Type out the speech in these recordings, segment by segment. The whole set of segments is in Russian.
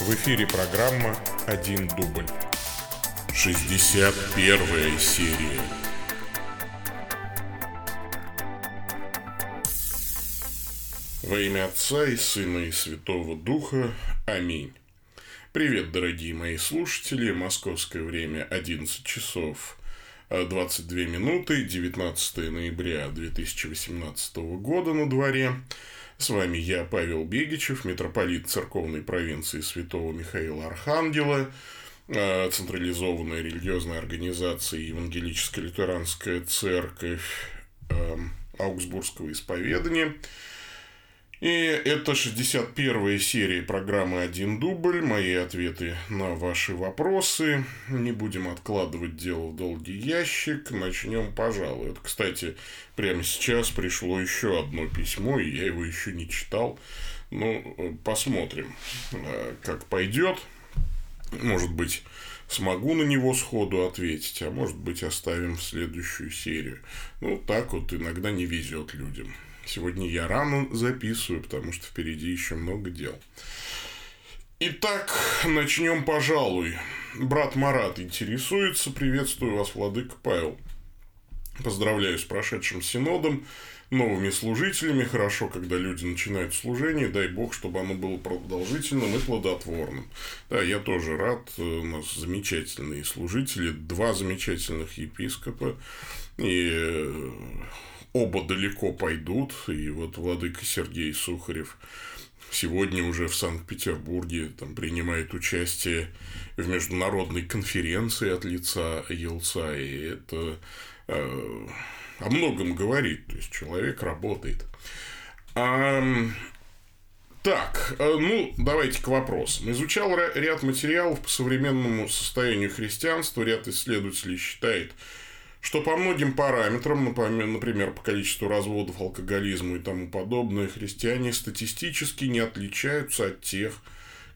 В эфире программа «Один дубль». 61 серия. Во имя Отца и Сына и Святого Духа. Аминь. Привет, дорогие мои слушатели. Московское время 11 часов 22 минуты, 19 ноября 2018 года на дворе. С вами я, Павел Бегичев, митрополит церковной провинции Святого Михаила Архангела, э, централизованная религиозная организация Евангелическая лютеранская церковь э, Аугсбургского исповедания – и это 61 серия программы «Один дубль». Мои ответы на ваши вопросы. Не будем откладывать дело в долгий ящик. Начнем, пожалуй. Это, кстати, прямо сейчас пришло еще одно письмо, и я его еще не читал. Ну, посмотрим, э, как пойдет. Может быть, смогу на него сходу ответить, а может быть, оставим в следующую серию. Ну, так вот иногда не везет людям. Сегодня я рано записываю, потому что впереди еще много дел. Итак, начнем, пожалуй. Брат Марат интересуется. Приветствую вас, Владыка Павел. Поздравляю с прошедшим синодом, новыми служителями. Хорошо, когда люди начинают служение. Дай Бог, чтобы оно было продолжительным и плодотворным. Да, я тоже рад. У нас замечательные служители. Два замечательных епископа. И оба далеко пойдут, и вот владыка Сергей Сухарев сегодня уже в Санкт-Петербурге там, принимает участие в международной конференции от лица Елца, и это э, о многом говорит, то есть человек работает. А, так, э, ну, давайте к вопросам. Изучал ряд материалов по современному состоянию христианства, ряд исследователей считает, что по многим параметрам, например, по количеству разводов, алкоголизму и тому подобное, христиане статистически не отличаются от тех,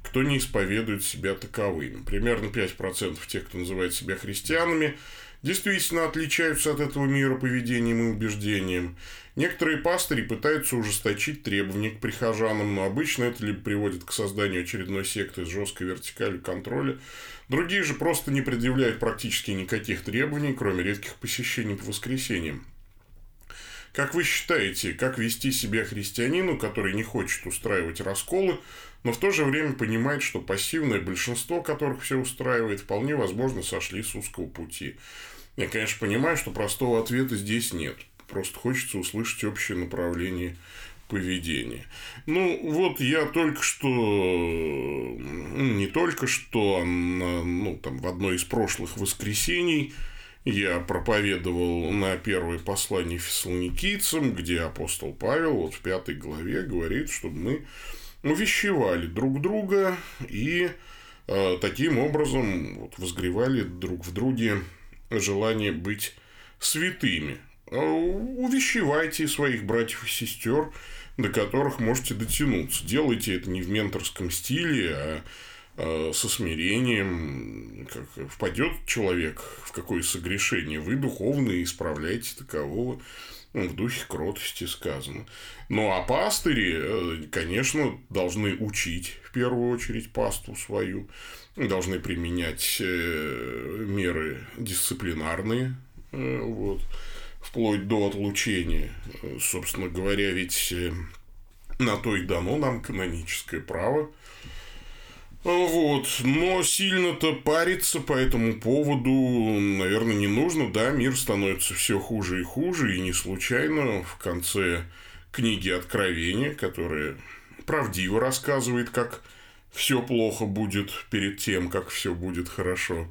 кто не исповедует себя таковыми. Примерно 5% тех, кто называет себя христианами, действительно отличаются от этого мира поведением и убеждением. Некоторые пастыри пытаются ужесточить требования к прихожанам, но обычно это либо приводит к созданию очередной секты с жесткой вертикалью контроля, другие же просто не предъявляют практически никаких требований, кроме редких посещений по воскресеньям. Как вы считаете, как вести себя христианину, который не хочет устраивать расколы, но в то же время понимает, что пассивное большинство, которых все устраивает, вполне возможно сошли с узкого пути? Я, конечно, понимаю, что простого ответа здесь нет. Просто хочется услышать общее направление поведения. Ну, вот я только что, не только что, а ну, там, в одной из прошлых воскресений я проповедовал на первое послание фессалоникийцам, где апостол Павел вот в пятой главе говорит, чтобы мы увещевали друг друга и э, таким образом вот, возгревали друг в друге желание быть святыми. А увещевайте своих братьев и сестер, до которых можете дотянуться. Делайте это не в менторском стиле, а, а со смирением, как впадет человек в какое согрешение, вы духовно исправляете такового в духе кротости сказано. Ну, а пастыри, э, конечно, должны учить, в первую очередь, пасту свою, должны применять э, меры дисциплинарные, э, вот, вплоть до отлучения. Собственно говоря, ведь на то и дано нам каноническое право. Вот. Но сильно-то париться по этому поводу, наверное, не нужно. Да, мир становится все хуже и хуже. И не случайно в конце книги Откровения, которая правдиво рассказывает, как все плохо будет перед тем, как все будет хорошо.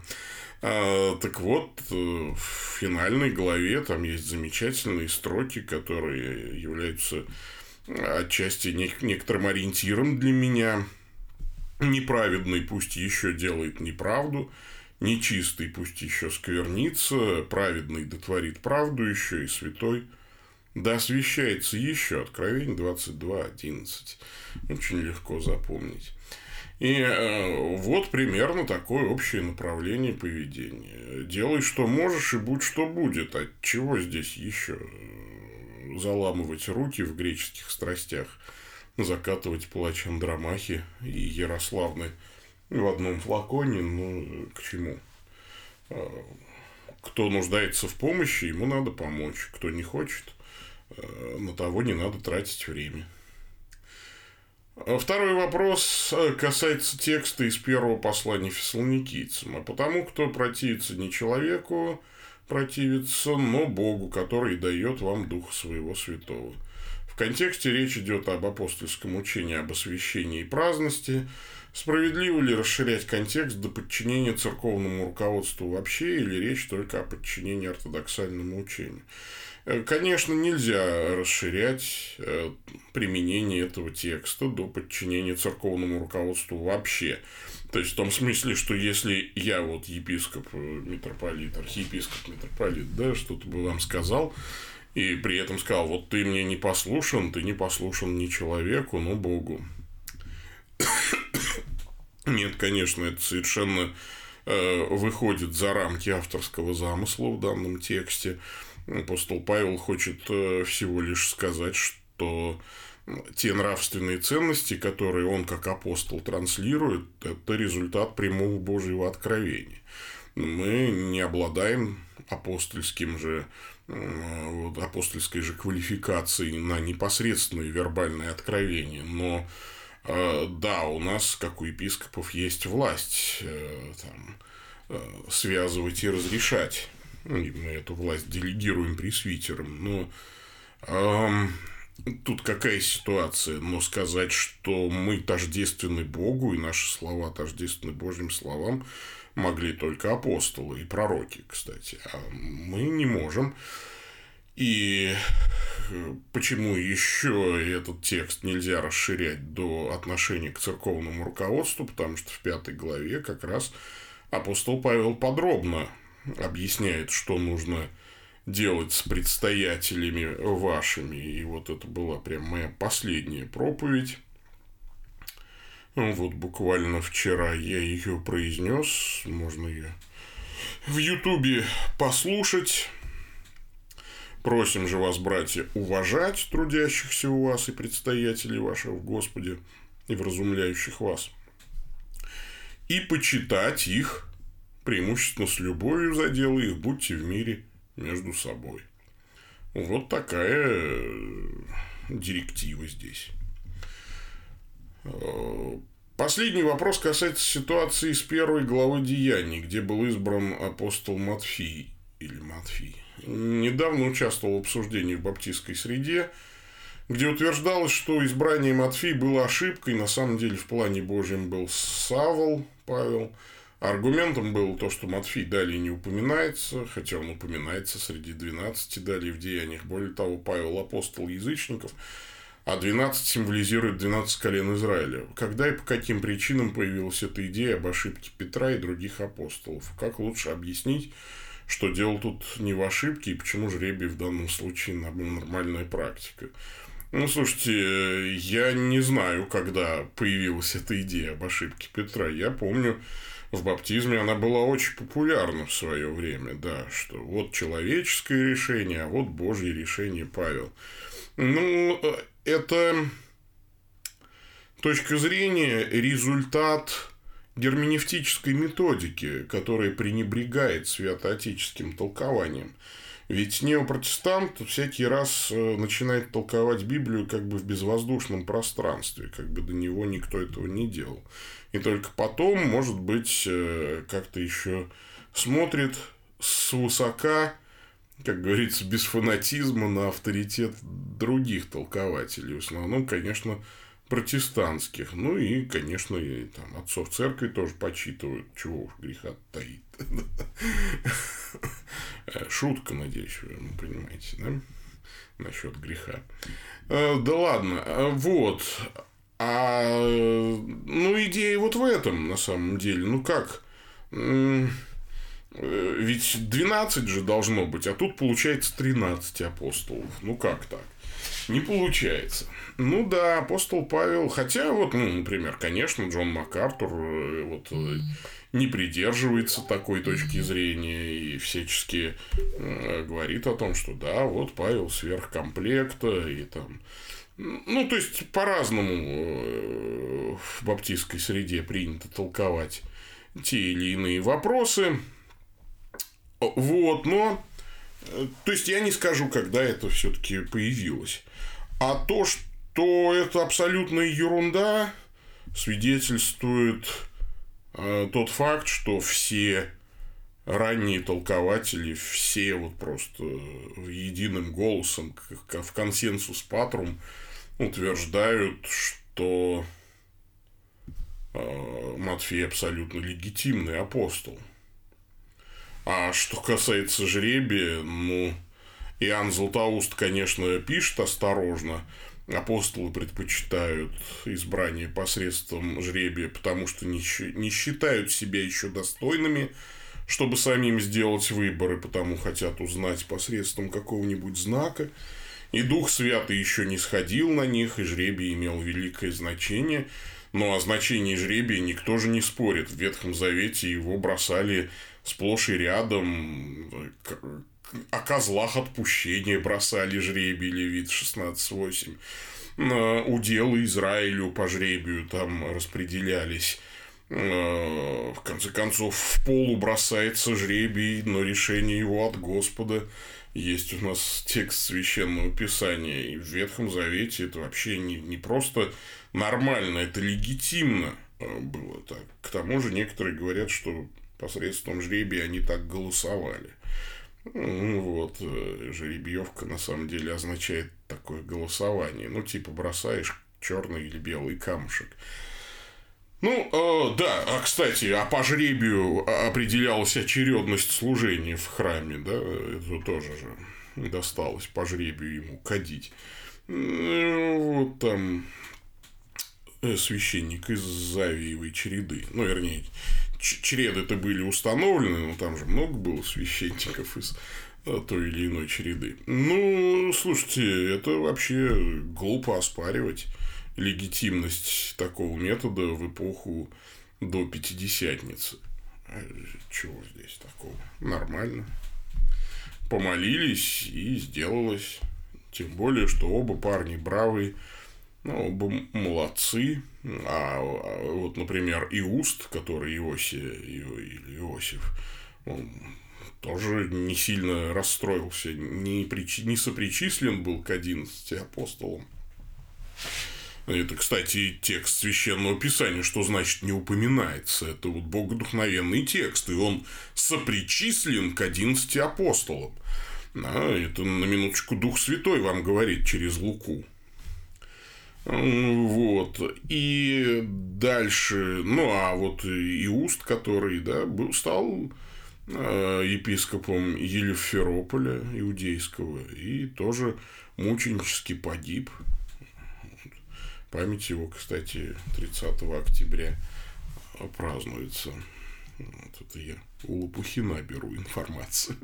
А, так вот, в финальной главе там есть замечательные строки, которые являются отчасти некоторым ориентиром для меня – Неправедный пусть еще делает неправду, нечистый пусть еще сквернится, праведный дотворит правду еще и святой да освящается еще. Откровение 22.11. Очень легко запомнить. И э, вот примерно такое общее направление поведения. Делай, что можешь, и будь, что будет. От чего здесь еще заламывать руки в греческих страстях? закатывать плач Андромахи и Ярославны в одном флаконе, ну, к чему? А, кто нуждается в помощи, ему надо помочь. Кто не хочет, э, на того не надо тратить время. А второй вопрос э, касается текста из первого послания фессалоникийцам. А потому, кто противится не человеку, противится, но Богу, который дает вам Духа Своего Святого. В контексте речь идет об апостольском учении об освящении и праздности. Справедливо ли расширять контекст до подчинения церковному руководству вообще, или речь только о подчинении ортодоксальному учению? Э, конечно, нельзя расширять э, применение этого текста до подчинения церковному руководству вообще. То есть в том смысле, что если я вот епископ, э, митрополит, архиепископ, митрополит, да, что-то бы вам сказал, и при этом сказал, вот ты мне не послушан, ты не послушан ни человеку, но Богу. Нет, конечно, это совершенно выходит за рамки авторского замысла в данном тексте. Апостол Павел хочет э, всего лишь сказать, что те нравственные ценности, которые он как апостол транслирует, это результат прямого Божьего откровения. Мы не обладаем апостольским же вот, апостольской же квалификацией на непосредственное вербальное откровение, но э, да, у нас, как у епископов, есть власть э, там, связывать и разрешать ну, мы эту власть делегируем пресвитерам, но эм, тут какая ситуация? Но сказать, что мы тождественны Богу, и наши слова тождественны Божьим словам, могли только апостолы и пророки, кстати. А мы не можем. И почему еще этот текст нельзя расширять до отношения к церковному руководству? Потому что в пятой главе как раз апостол Павел подробно объясняет, что нужно делать с предстоятелями вашими. И вот это была прям моя последняя проповедь. Ну, вот буквально вчера я ее произнес, можно ее в Ютубе послушать. Просим же вас, братья, уважать трудящихся у вас и предстоятелей ваших в Господе и вразумляющих вас. И почитать их преимущественно с любовью за дело их будьте в мире между собой. Вот такая э, директива здесь. Э, последний вопрос касается ситуации из первой главы Деяний, где был избран апостол Матфий или Матфий. Недавно участвовал в обсуждении в баптистской среде, где утверждалось, что избрание Матфий было ошибкой, на самом деле в плане Божьем был Савол Павел – Аргументом было то, что Матфей далее не упоминается, хотя он упоминается среди 12 далее в деяниях. Более того, Павел апостол язычников, а 12 символизирует 12 колен Израиля. Когда и по каким причинам появилась эта идея об ошибке Петра и других апостолов? Как лучше объяснить, что дело тут не в ошибке и почему жребий в данном случае нормальная практика? Ну, слушайте, я не знаю, когда появилась эта идея об ошибке Петра. Я помню, в баптизме она была очень популярна в свое время, да, что вот человеческое решение, а вот Божье решение Павел. Ну, это точка зрения результат герменевтической методики, которая пренебрегает святоотеческим толкованием. Ведь неопротестант всякий раз э, начинает толковать Библию как бы в безвоздушном пространстве, как бы до него никто этого не делал. И только потом, может быть, э, как-то еще смотрит с высока, как говорится, без фанатизма на авторитет других толкователей. В основном, конечно, протестантских. Ну и, конечно, и там отцов церкви тоже почитывают, чего уж греха таит. Э, шутка, надеюсь, вы понимаете, да? Насчет греха. Э, да ладно, э, вот. А, ну, идея вот в этом, на самом деле. Ну, как? Ведь 12 же должно быть, а тут получается 13 апостолов. Ну, как так? Не получается. Ну да, апостол Павел, хотя вот, ну, например, конечно, Джон МакАртур вот не придерживается такой точки зрения и всячески э, говорит о том, что да, вот Павел сверхкомплекта и там ну, то есть, по-разному э, в баптистской среде принято толковать те или иные вопросы. Вот, но... То есть, я не скажу, когда это все-таки появилось. А то, что это абсолютная ерунда, свидетельствует э, тот факт, что все ранние толкователи, все вот просто единым голосом, в консенсус патрум, утверждают, что э, Матфей абсолютно легитимный апостол. А что касается жребия, ну, Иоанн Златоуст, конечно, пишет осторожно, апостолы предпочитают избрание посредством жребия, потому что не, не считают себя еще достойными, чтобы самим сделать выборы, потому хотят узнать посредством какого-нибудь знака. И Дух Святый еще не сходил на них, и жребий имел великое значение. Но о значении жребия никто же не спорит. В Ветхом Завете его бросали сплошь и рядом о козлах отпущения бросали жребий Левит 16.8. Уделы Израилю по жребию там распределялись. Э, в конце концов, в полу бросается жребий, но решение его от Господа. Есть у нас текст священного писания, и в Ветхом Завете это вообще не, не просто нормально, это легитимно э, было так. К тому же некоторые говорят, что посредством жребия они так голосовали. Ну, вот, э, жеребьевка на самом деле означает такое голосование. Ну, типа бросаешь черный или белый камушек. Ну, э, да, а кстати, а по жребию определялась очередность служения в храме, да, это тоже же досталось по жребию ему кадить. Вот там э, священник из Завиевой череды, ну, вернее, череды-то были установлены, но там же много было священников из э, той или иной череды. Ну, слушайте, это вообще глупо оспаривать легитимность такого метода в эпоху до Пятидесятницы. А чего здесь такого? Нормально. Помолились и сделалось. Тем более, что оба парни бравые, ну, оба молодцы. А, а вот, например, Иуст, который Иоси, или Иосиф, он тоже не сильно расстроился, не, причи, не сопричислен был к 11 апостолам. Это, кстати, текст священного писания, что значит не упоминается. Это вот богодухновенный текст, и он сопричислен к 11 апостолам. А, это на минуточку Дух Святой вам говорит через Луку. Вот. И дальше, ну, а вот Иуст, который, да, был, стал э, епископом Елеферополя иудейского и тоже мученически погиб Память его, кстати, 30 октября празднуется. Вот это я у Лопухина беру информацию.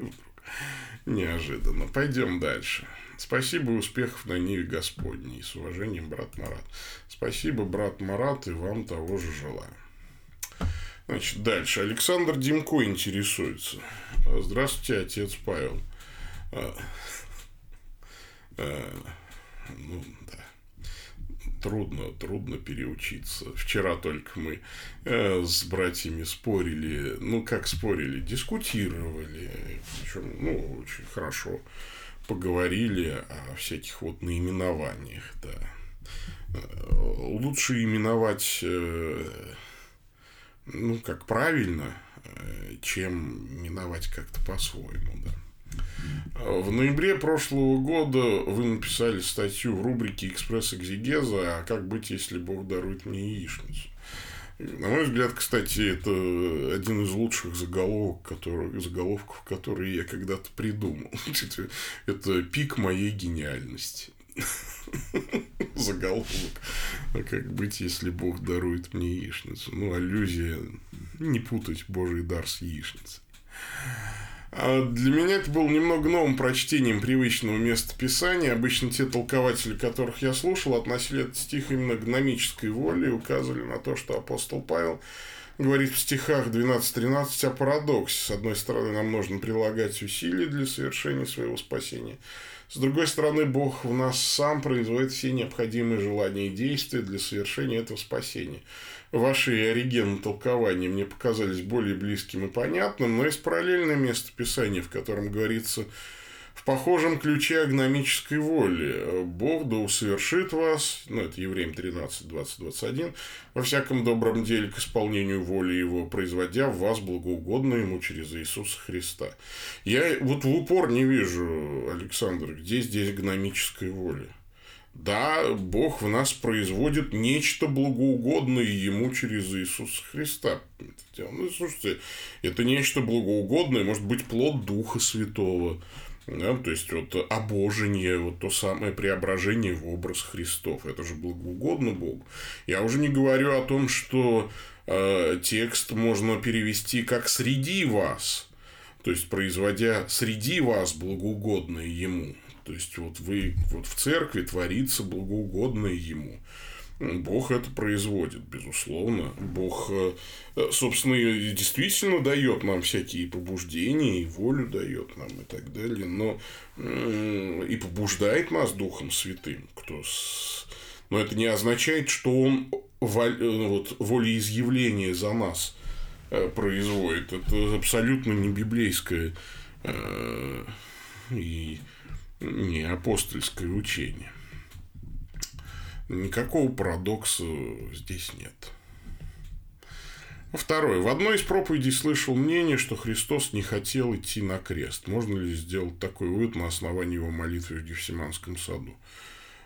Неожиданно. Пойдем дальше. Спасибо успехов на Ниве Господней. С уважением, брат Марат. Спасибо, брат Марат, и вам того же желаю. Значит, дальше. Александр Димко интересуется. Здравствуйте, отец Павел. А, а, ну, да трудно, трудно переучиться. Вчера только мы э, с братьями спорили, ну, как спорили, дискутировали, причем, ну, очень хорошо поговорили о всяких вот наименованиях, да. Э, лучше именовать, э, ну, как правильно, э, чем именовать как-то по-своему, да. В ноябре прошлого года вы написали статью в рубрике «Экспресс-экзегеза» «А как быть, если Бог дарует мне яичницу?» На мой взгляд, кстати, это один из лучших заголовок, который, заголовков, которые я когда-то придумал. Это пик моей гениальности. Заголовок. А как быть, если Бог дарует мне яичницу? Ну, аллюзия. Не путать Божий дар с яичницей. А для меня это было немного новым прочтением привычного места писания. Обычно те толкователи, которых я слушал, относили этот стих именно к гномической воле и указывали на то, что апостол Павел говорит в стихах 12-13 о парадоксе. С одной стороны, нам нужно прилагать усилия для совершения своего спасения. С другой стороны, Бог в нас сам производит все необходимые желания и действия для совершения этого спасения. Ваши оригены толкования мне показались более близким и понятным, но есть параллельное место Писания, в котором говорится в похожем ключе агномической воли. Бог да усовершит вас, ну, это Евреям 13, 20, 21, во всяком добром деле к исполнению воли Его, производя в вас благоугодно Ему через Иисуса Христа. Я вот в упор не вижу, Александр, где здесь агномическая воля. Да, Бог в нас производит нечто благоугодное Ему через Иисуса Христа. Ну, слушайте, это нечто благоугодное, может быть, плод Духа Святого, да, то есть вот обожение, вот то самое преображение в образ Христов. Это же благоугодно Богу. Я уже не говорю о том, что э, текст можно перевести как среди вас, то есть производя среди вас благоугодное ему. То есть вот вы вот в церкви творится благоугодное ему. Бог это производит, безусловно. Бог, э, собственно, действительно дает нам всякие побуждения, и волю дает нам и так далее, но и побуждает нас Духом Святым, кто с... но это не означает, что он э, вот, волеизъявление за нас э, производит. Это абсолютно не библейское и не апостольское учение. Никакого парадокса здесь нет. Второе. В одной из проповедей слышал мнение, что Христос не хотел идти на крест. Можно ли сделать такой вывод на основании его молитвы в Гефсиманском саду?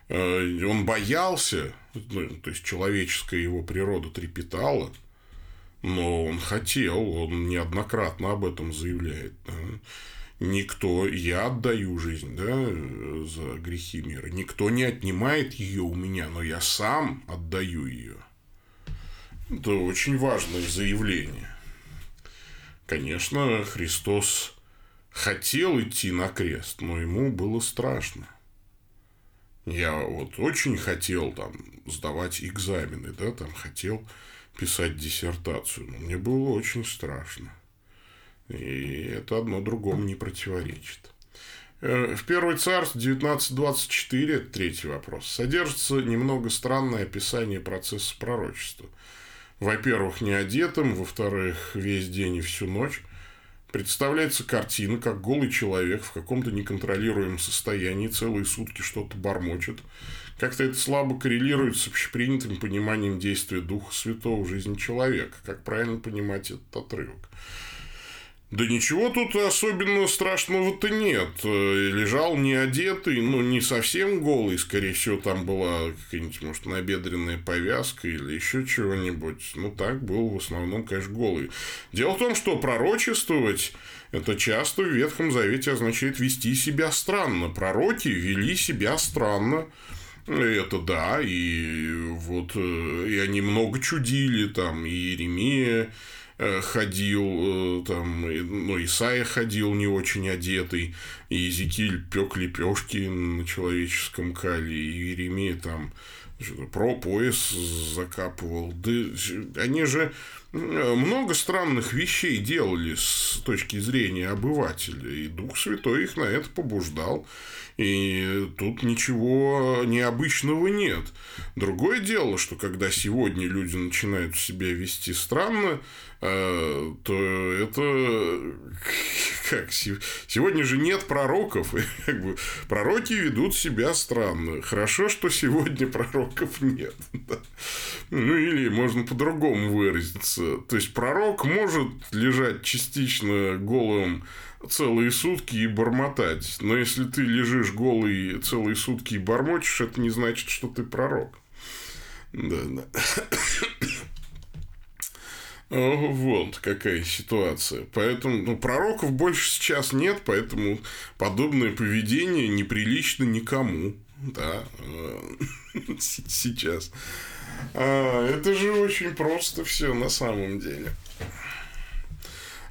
Э, он боялся, ну, то есть человеческая его природа трепетала, но он хотел, он неоднократно об этом заявляет никто, я отдаю жизнь, да, за грехи мира, никто не отнимает ее у меня, но я сам отдаю ее. Это очень важное заявление. Конечно, Христос хотел идти на крест, но ему было страшно. Я вот очень хотел там сдавать экзамены, да, там хотел писать диссертацию, но мне было очень страшно. И это одно другому не противоречит. Э, в Первый царств 19.24, третий вопрос, содержится немного странное описание процесса пророчества. Во-первых, не одетым, во-вторых, весь день и всю ночь. Представляется картина, как голый человек в каком-то неконтролируемом состоянии целые сутки что-то бормочет. Как-то это слабо коррелирует с общепринятым пониманием действия Духа Святого в жизни человека. Как правильно понимать этот отрывок? Да ничего тут особенно страшного-то нет. Э, лежал не одетый, ну, не совсем голый, скорее всего, там была какая-нибудь, может, набедренная повязка или еще чего-нибудь. Ну, так был в основном, конечно, голый. Дело в том, что пророчествовать это часто в Ветхом Завете означает вести себя странно. Пророки вели себя странно. Это да, и вот э, и они много чудили, там, и Иеремия, ходил, э, там, ну, Исаия ходил не очень одетый, и Езекиль пек лепешки на человеческом кале, и Иеремия там про пояс закапывал. Да они же много странных вещей делали с точки зрения обывателя, и Дух Святой их на это побуждал. И тут ничего необычного нет. Другое дело, что когда сегодня люди начинают себя вести странно, э, то это как сегодня же нет пророков, и как бы пророки ведут себя странно. Хорошо, что сегодня пророков нет. Ну или можно по-другому выразиться. То есть пророк может лежать частично голым целые сутки и бормотать. Но если ты лежишь голый целые сутки и бормочешь, это не значит, что ты пророк. Да, да. Вот какая ситуация. Поэтому ну, пророков больше сейчас нет, поэтому подобное поведение неприлично никому. Да, э, сейчас. А, это же очень просто все на самом деле.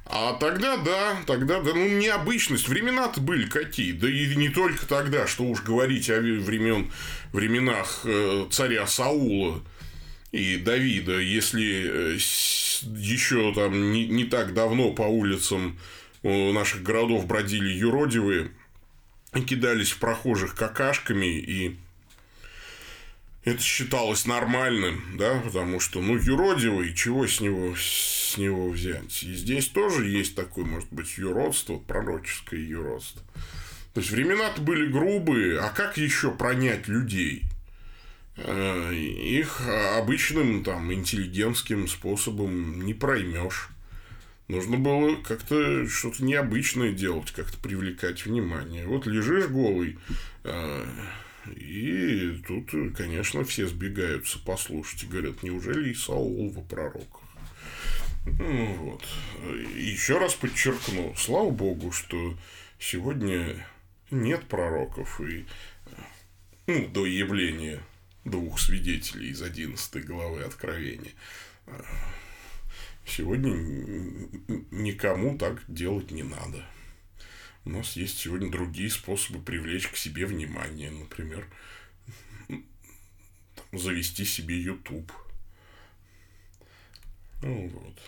А тогда, да, тогда, да, ну, необычность. Времена-то были какие. Да и не только тогда, что уж говорить о времен, временах э, царя Саула и Давида, если э, еще там не, не так давно по улицам наших городов бродили юродивые кидались в прохожих какашками, и это считалось нормальным, да, потому что, ну, юродивый, чего с него, с него взять? И здесь тоже есть такое, может быть, юродство, пророческое юродство. То есть, времена-то были грубые, а как еще пронять людей? Э, их обычным там интеллигентским способом не проймешь. Нужно было как-то что-то необычное делать, как-то привлекать внимание. Вот лежишь голый, э, и тут, конечно, все сбегаются послушать и говорят, неужели и Саул во пророках? Ну, вот. Еще раз подчеркну, слава богу, что сегодня нет пророков, и ну, до явления двух свидетелей из 11 главы Откровения. Сегодня никому так делать не надо. У нас есть сегодня другие способы привлечь к себе внимание. Например, завести себе YouTube. Ну, вот.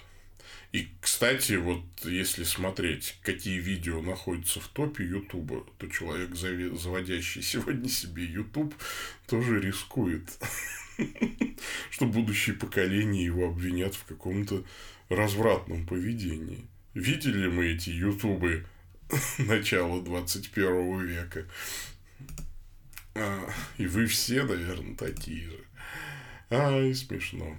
И, кстати, вот если смотреть, какие видео находятся в топе Ютуба, то человек, заводящий сегодня себе YouTube, тоже рискует, что будущее поколение его обвинят в каком-то развратном поведении. Видели мы эти ютубы начала 21 века. А, и вы все, наверное, такие же. Ай, смешно.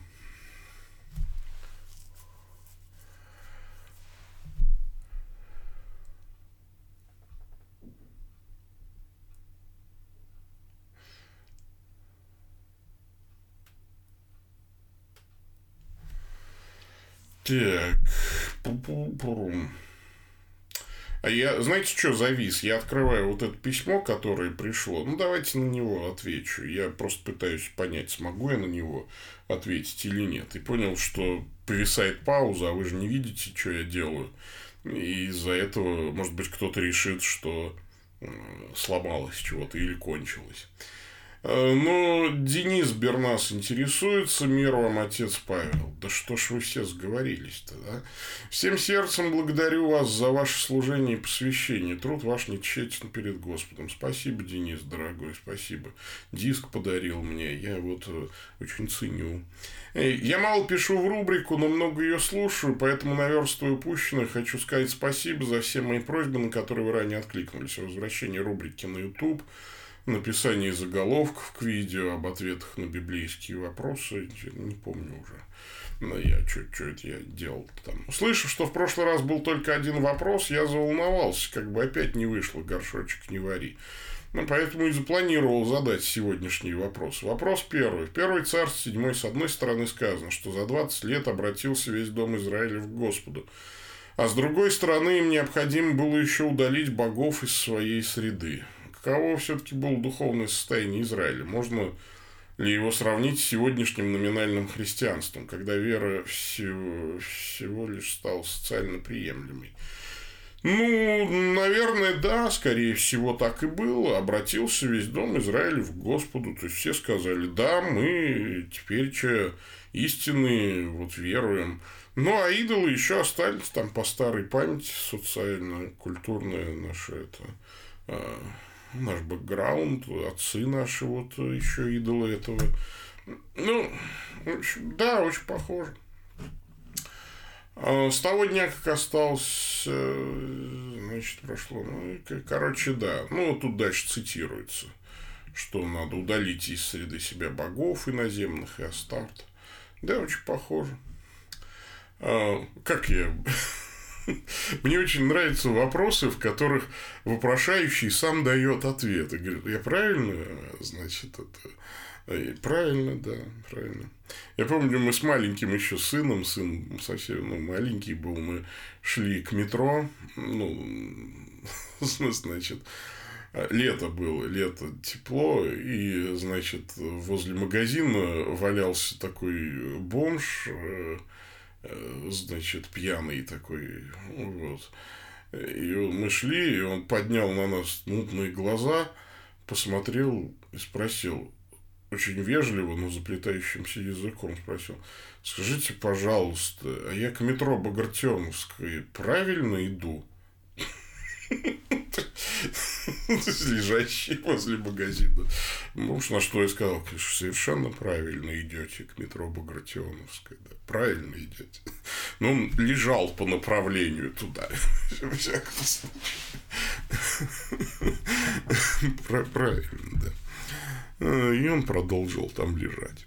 Так. Пу-пу-пу. А я, знаете, что завис? Я открываю вот это письмо, которое пришло. Ну, давайте на него отвечу. Я просто пытаюсь понять, смогу я на него ответить или нет. И понял, что повисает пауза, а вы же не видите, что я делаю. И из-за этого, может быть, кто-то решит, что сломалось чего-то или кончилось. Э, но Денис Бернас интересуется, мир вам, отец Павел. Да что ж вы все сговорились-то, да? Всем сердцем благодарю вас за ваше служение и посвящение. Труд ваш не тщетен перед Господом. Спасибо, Денис, дорогой, спасибо. Диск подарил мне, я вот э, очень ценю. Я мало пишу в рубрику, но много ее слушаю, поэтому наверстываю упущенное. Хочу сказать спасибо за все мои просьбы, на которые вы ранее откликнулись. Возвращение рубрики на YouTube – написании заголовков к видео, об ответах на библейские вопросы, не помню уже. Но я это я делал там. Услышав, что в прошлый раз был только один вопрос, я заволновался, как бы опять не вышло, горшочек не вари. Ну, поэтому и запланировал задать сегодняшний вопрос. Вопрос первый. В первой царстве седьмой с одной стороны сказано, что за 20 лет обратился весь дом Израиля в Господу. А с другой стороны, им необходимо было еще удалить богов из своей среды каково все-таки было духовное состояние Израиля? Можно ли его сравнить с сегодняшним номинальным христианством, когда вера всего, всего лишь стала социально приемлемой? Ну, наверное, да, скорее всего, так и было. Обратился весь дом Израиля в Господу. То есть, все сказали, да, мы теперь че истинные, вот веруем. Ну, а идолы еще остались там по старой памяти, социально-культурная наша это а, наш бэкграунд, отцы наши, вот еще идолы этого. Ну, общем, да, очень похоже. А с того дня, как остался, значит, прошло, ну, короче, да. Ну, вот тут дальше цитируется, что надо удалить из среды себя богов иноземных и Астарт. Да, очень похоже. А, как я мне очень нравятся вопросы, в которых вопрошающий сам дает ответ. И говорит, я правильно, значит, это... Правильно, да, правильно. Я помню, мы с маленьким еще сыном, сын совсем ну, маленький был, мы шли к метро, ну, значит, лето было, лето тепло, и, значит, возле магазина валялся такой бомж, э, Э, значит, пьяный такой, вот. И мы шли, и он поднял на нас мутные глаза, посмотрел и спросил, очень вежливо, но заплетающимся языком спросил, скажите, пожалуйста, а я к метро Багратионовской правильно иду? лежащий возле магазина. Ну уж на что я сказал, конечно, совершенно правильно идете к метро Багратионовская. Да, правильно идете. Ну, он лежал по направлению туда. Правильно, да. И он продолжил там лежать.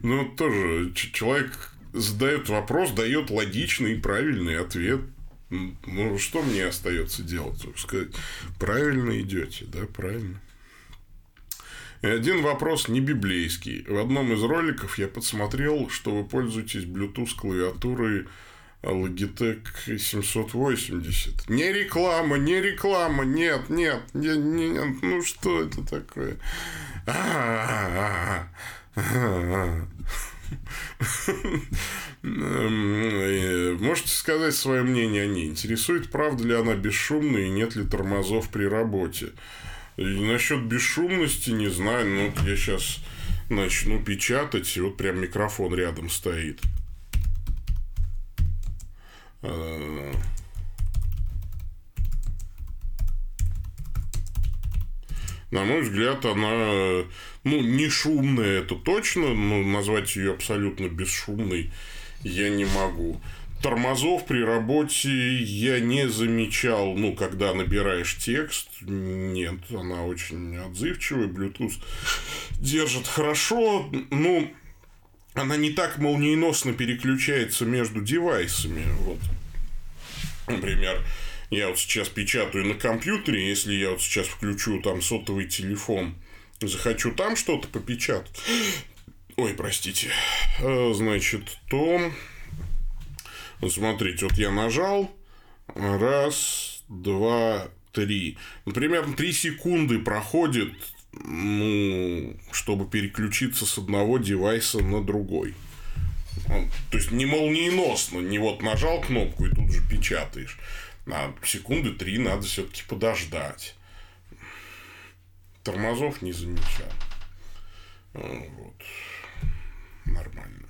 Ну, тоже человек задает вопрос, дает логичный и правильный ответ. Ну, что мне остается делать? Сказать, правильно идете, да, правильно. И один вопрос не библейский. В одном из роликов я подсмотрел, что вы пользуетесь Bluetooth клавиатурой Logitech 780. Не реклама, не реклама, нет, нет, нет, нет, ну что это такое? Можете сказать свое мнение о ней? Интересует, правда ли она бесшумная и нет ли тормозов при работе? И насчет бесшумности не знаю, но я сейчас начну печатать, и вот прям микрофон рядом стоит. На мой взгляд, она, ну, не шумная, это точно, но назвать ее абсолютно бесшумной я не могу. Тормозов при работе я не замечал, ну, когда набираешь текст. Нет, она очень отзывчивая, Bluetooth держит хорошо. Ну, она не так молниеносно переключается между девайсами. Вот. Например, я вот сейчас печатаю на компьютере, если я вот сейчас включу там сотовый телефон, захочу там что-то попечатать, ой, простите, э, значит, то, смотрите, вот я нажал, раз, два, три, например, три секунды проходит, ну, чтобы переключиться с одного девайса на другой. То есть не молниеносно, не вот нажал кнопку и тут же печатаешь на секунды три надо все-таки подождать. Тормозов не замечал. Вот. Нормально.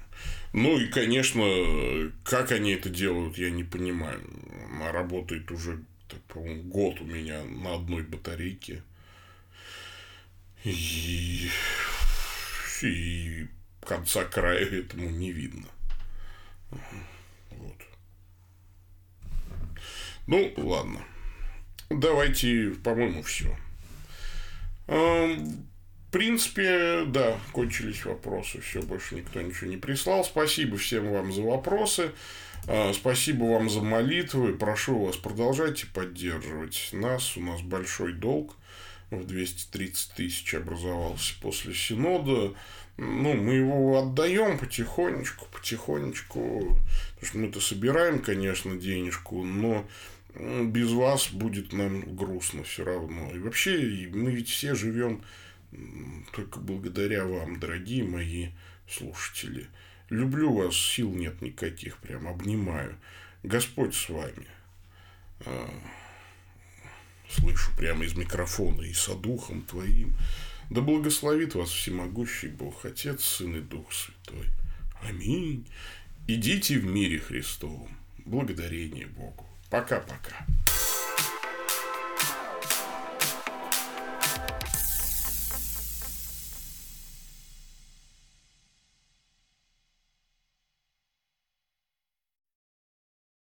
Ну и, конечно, как они это делают, я не понимаю. Она работает уже, по-моему, год у меня на одной батарейке. И, и конца края этому не видно. Вот. Ну, ладно. Давайте, по-моему, все. В принципе, да, кончились вопросы. Все, больше никто ничего не прислал. Спасибо всем вам за вопросы. А, спасибо вам за молитвы. Прошу вас, продолжайте поддерживать нас. У нас большой долг в 230 тысяч образовался после Синода. Ну, мы его отдаем потихонечку, потихонечку. Потому что мы-то собираем, конечно, денежку, но без вас будет нам грустно все равно. И вообще, мы ведь все живем только благодаря вам, дорогие мои слушатели. Люблю вас, сил нет никаких, прям обнимаю. Господь с вами. А, слышу прямо из микрофона и со духом твоим. Да благословит вас всемогущий Бог, Отец, Сын и Дух Святой. Аминь. Идите в мире Христовом. Благодарение Богу. Пока-пока.